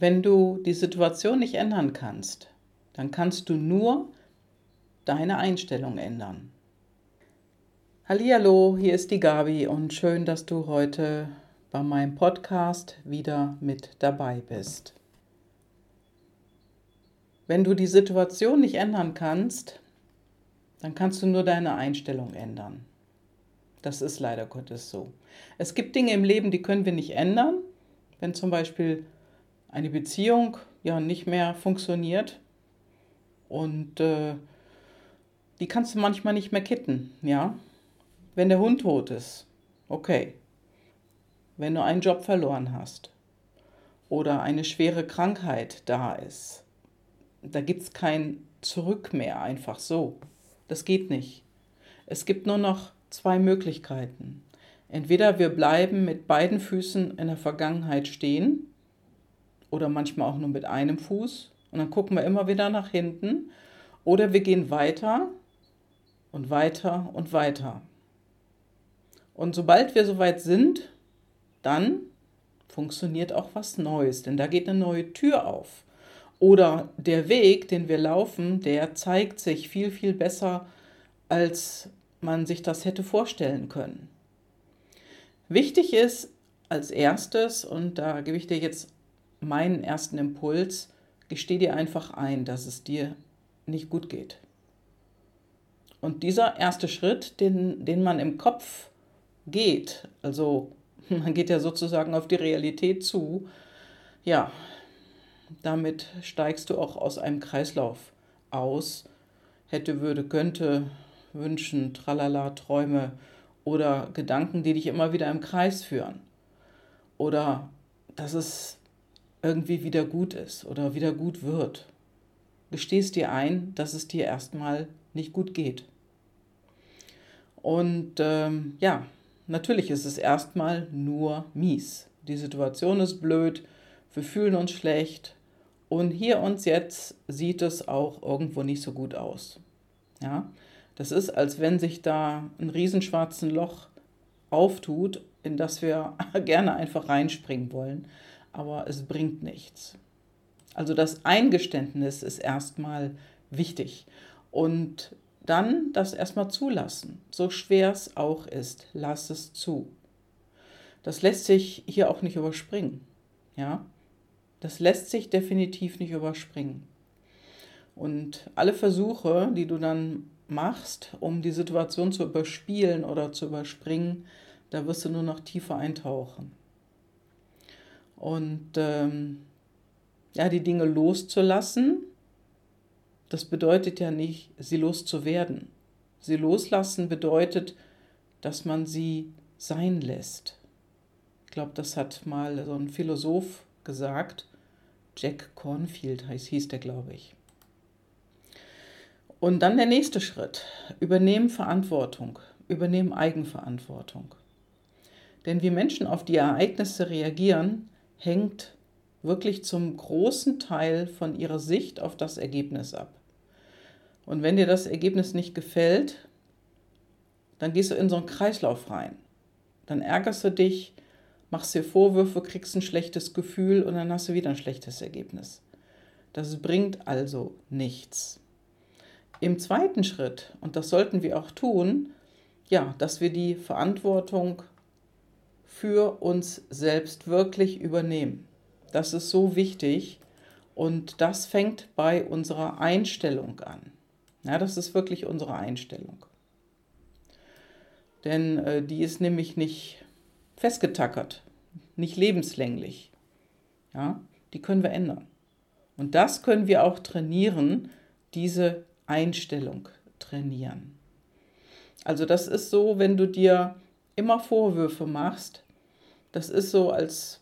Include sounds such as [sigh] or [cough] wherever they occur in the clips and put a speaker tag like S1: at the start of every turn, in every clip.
S1: Wenn du die Situation nicht ändern kannst, dann kannst du nur deine Einstellung ändern. Hallo, hier ist die Gabi und schön, dass du heute bei meinem Podcast wieder mit dabei bist. Wenn du die Situation nicht ändern kannst, dann kannst du nur deine Einstellung ändern. Das ist leider Gottes so. Es gibt Dinge im Leben, die können wir nicht ändern. Wenn zum Beispiel eine Beziehung ja nicht mehr funktioniert und äh, die kannst du manchmal nicht mehr kitten, ja. Wenn der Hund tot ist, okay. Wenn du einen Job verloren hast oder eine schwere Krankheit da ist, da gibt es kein Zurück mehr einfach so. Das geht nicht. Es gibt nur noch zwei Möglichkeiten. Entweder wir bleiben mit beiden Füßen in der Vergangenheit stehen oder manchmal auch nur mit einem Fuß und dann gucken wir immer wieder nach hinten oder wir gehen weiter und weiter und weiter. Und sobald wir soweit sind, dann funktioniert auch was Neues, denn da geht eine neue Tür auf. Oder der Weg, den wir laufen, der zeigt sich viel, viel besser, als man sich das hätte vorstellen können. Wichtig ist als erstes, und da gebe ich dir jetzt meinen ersten Impuls, gesteh dir einfach ein, dass es dir nicht gut geht. Und dieser erste Schritt, den, den man im Kopf geht, also [laughs] man geht ja sozusagen auf die Realität zu, ja, damit steigst du auch aus einem Kreislauf aus. Hätte, würde, könnte, wünschen, tralala, Träume oder Gedanken, die dich immer wieder im Kreis führen. Oder dass es irgendwie wieder gut ist oder wieder gut wird. Gestehst dir ein, dass es dir erstmal nicht gut geht. Und ähm, ja, natürlich ist es erstmal nur mies. Die Situation ist blöd, wir fühlen uns schlecht, und hier und jetzt sieht es auch irgendwo nicht so gut aus. Ja, das ist, als wenn sich da ein riesenschwarzes Loch auftut, in das wir [laughs] gerne einfach reinspringen wollen, aber es bringt nichts. Also das Eingeständnis ist erstmal wichtig und dann das erstmal zulassen, so schwer es auch ist, lass es zu. Das lässt sich hier auch nicht überspringen. Ja, das lässt sich definitiv nicht überspringen. Und alle Versuche, die du dann machst, um die Situation zu überspielen oder zu überspringen, da wirst du nur noch tiefer eintauchen. Und ähm, ja, die Dinge loszulassen, das bedeutet ja nicht, sie loszuwerden. Sie loslassen bedeutet, dass man sie sein lässt. Ich glaube, das hat mal so ein Philosoph gesagt. Jack Cornfield heißt, hieß der, glaube ich. Und dann der nächste Schritt. Übernehmen Verantwortung, übernehmen Eigenverantwortung. Denn wie Menschen auf die Ereignisse reagieren, hängt wirklich zum großen Teil von ihrer Sicht auf das Ergebnis ab. Und wenn dir das Ergebnis nicht gefällt, dann gehst du in so einen Kreislauf rein. Dann ärgerst du dich, machst dir Vorwürfe, kriegst ein schlechtes Gefühl und dann hast du wieder ein schlechtes Ergebnis. Das bringt also nichts. Im zweiten Schritt, und das sollten wir auch tun, ja, dass wir die Verantwortung für uns selbst wirklich übernehmen. Das ist so wichtig und das fängt bei unserer Einstellung an. Ja, das ist wirklich unsere Einstellung. Denn äh, die ist nämlich nicht festgetackert, nicht lebenslänglich. Ja, die können wir ändern. Und das können wir auch trainieren, diese Einstellung trainieren. Also das ist so, wenn du dir immer Vorwürfe machst, das ist so, als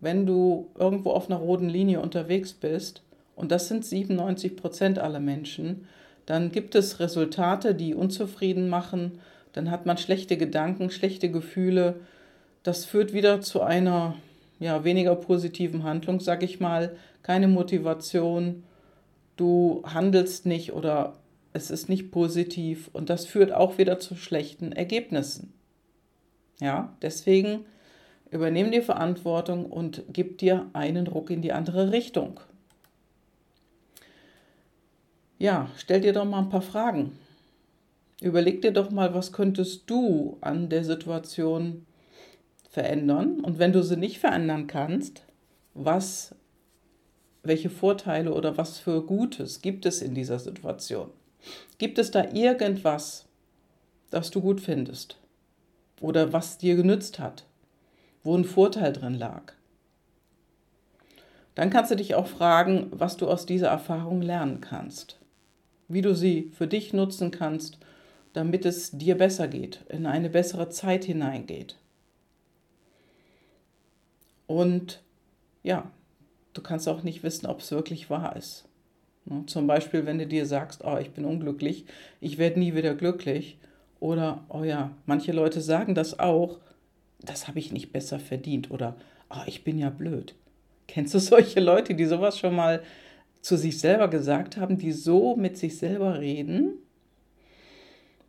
S1: wenn du irgendwo auf einer roten Linie unterwegs bist, und das sind 97 Prozent aller Menschen, dann gibt es Resultate, die unzufrieden machen, dann hat man schlechte Gedanken, schlechte Gefühle, das führt wieder zu einer ja, weniger positiven Handlung, sag ich mal, keine Motivation, du handelst nicht oder es ist nicht positiv. Und das führt auch wieder zu schlechten Ergebnissen. Ja, deswegen Übernimm die Verantwortung und gib dir einen Ruck in die andere Richtung. Ja, stell dir doch mal ein paar Fragen. Überleg dir doch mal, was könntest du an der Situation verändern? Und wenn du sie nicht verändern kannst, was, welche Vorteile oder was für Gutes gibt es in dieser Situation? Gibt es da irgendwas, das du gut findest? Oder was dir genützt hat? Wo ein Vorteil drin lag? Dann kannst du dich auch fragen, was du aus dieser Erfahrung lernen kannst. Wie du sie für dich nutzen kannst damit es dir besser geht, in eine bessere Zeit hineingeht. Und ja, du kannst auch nicht wissen, ob es wirklich wahr ist. Ne? Zum Beispiel, wenn du dir sagst, oh, ich bin unglücklich, ich werde nie wieder glücklich. Oder, oh ja, manche Leute sagen das auch, das habe ich nicht besser verdient. Oder, oh, ich bin ja blöd. [laughs] Kennst du solche Leute, die sowas schon mal zu sich selber gesagt haben, die so mit sich selber reden?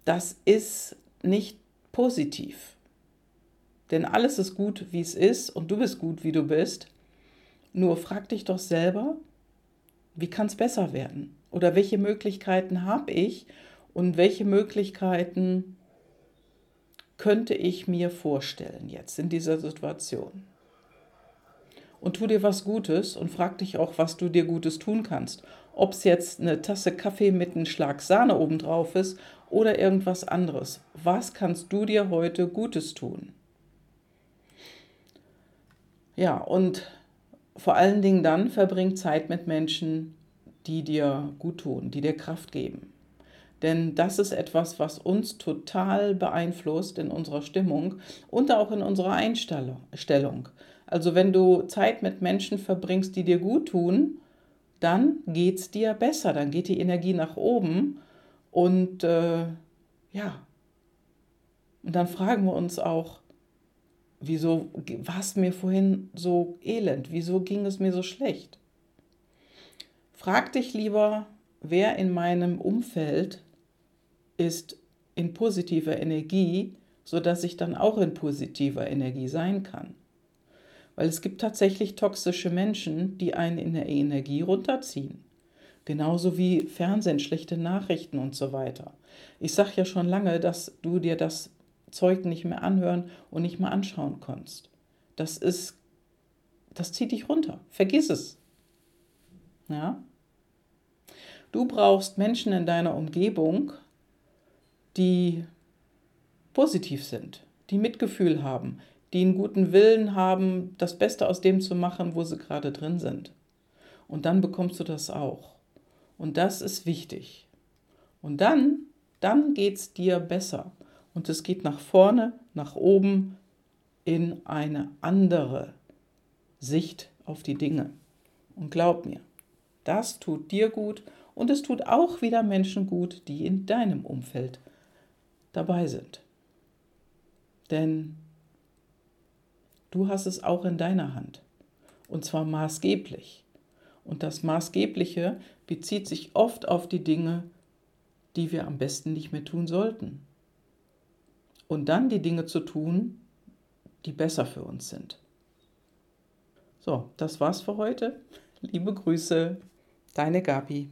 S1: das ist nicht positiv. Denn alles ist gut, wie es ist und du bist gut, wie du bist. Nur frag dich doch selber, wie kann es besser werden? Oder welche Möglichkeiten habe ich und welche Möglichkeiten könnte ich mir vorstellen jetzt in dieser Situation? Und tu dir was Gutes und frag dich auch, was du dir Gutes tun kannst. Ob es jetzt eine Tasse Kaffee mit einem Schlag Sahne obendrauf ist oder irgendwas anderes. Was kannst du dir heute Gutes tun? Ja, und vor allen Dingen dann verbring Zeit mit Menschen, die dir gut tun, die dir Kraft geben. Denn das ist etwas, was uns total beeinflusst in unserer Stimmung und auch in unserer Einstellung. Also wenn du Zeit mit Menschen verbringst, die dir gut tun, dann geht es dir besser, dann geht die Energie nach oben und äh, ja, und dann fragen wir uns auch, wieso war es mir vorhin so elend? Wieso ging es mir so schlecht? Frag dich lieber, wer in meinem Umfeld ist in positiver Energie, sodass ich dann auch in positiver Energie sein kann. Weil es gibt tatsächlich toxische Menschen, die einen in der Energie runterziehen. Genauso wie Fernsehen, schlechte Nachrichten und so weiter. Ich sage ja schon lange, dass du dir das Zeug nicht mehr anhören und nicht mehr anschauen kannst. Das ist, das zieht dich runter. Vergiss es. Ja? Du brauchst Menschen in deiner Umgebung, die positiv sind, die Mitgefühl haben, die einen guten Willen haben, das Beste aus dem zu machen, wo sie gerade drin sind. Und dann bekommst du das auch. Und das ist wichtig. Und dann, dann geht es dir besser. Und es geht nach vorne, nach oben in eine andere Sicht auf die Dinge. Und glaub mir, das tut dir gut und es tut auch wieder Menschen gut, die in deinem Umfeld dabei sind. Denn du hast es auch in deiner Hand. Und zwar maßgeblich. Und das Maßgebliche bezieht sich oft auf die Dinge, die wir am besten nicht mehr tun sollten. Und dann die Dinge zu tun, die besser für uns sind. So, das war's für heute. Liebe Grüße, deine Gabi.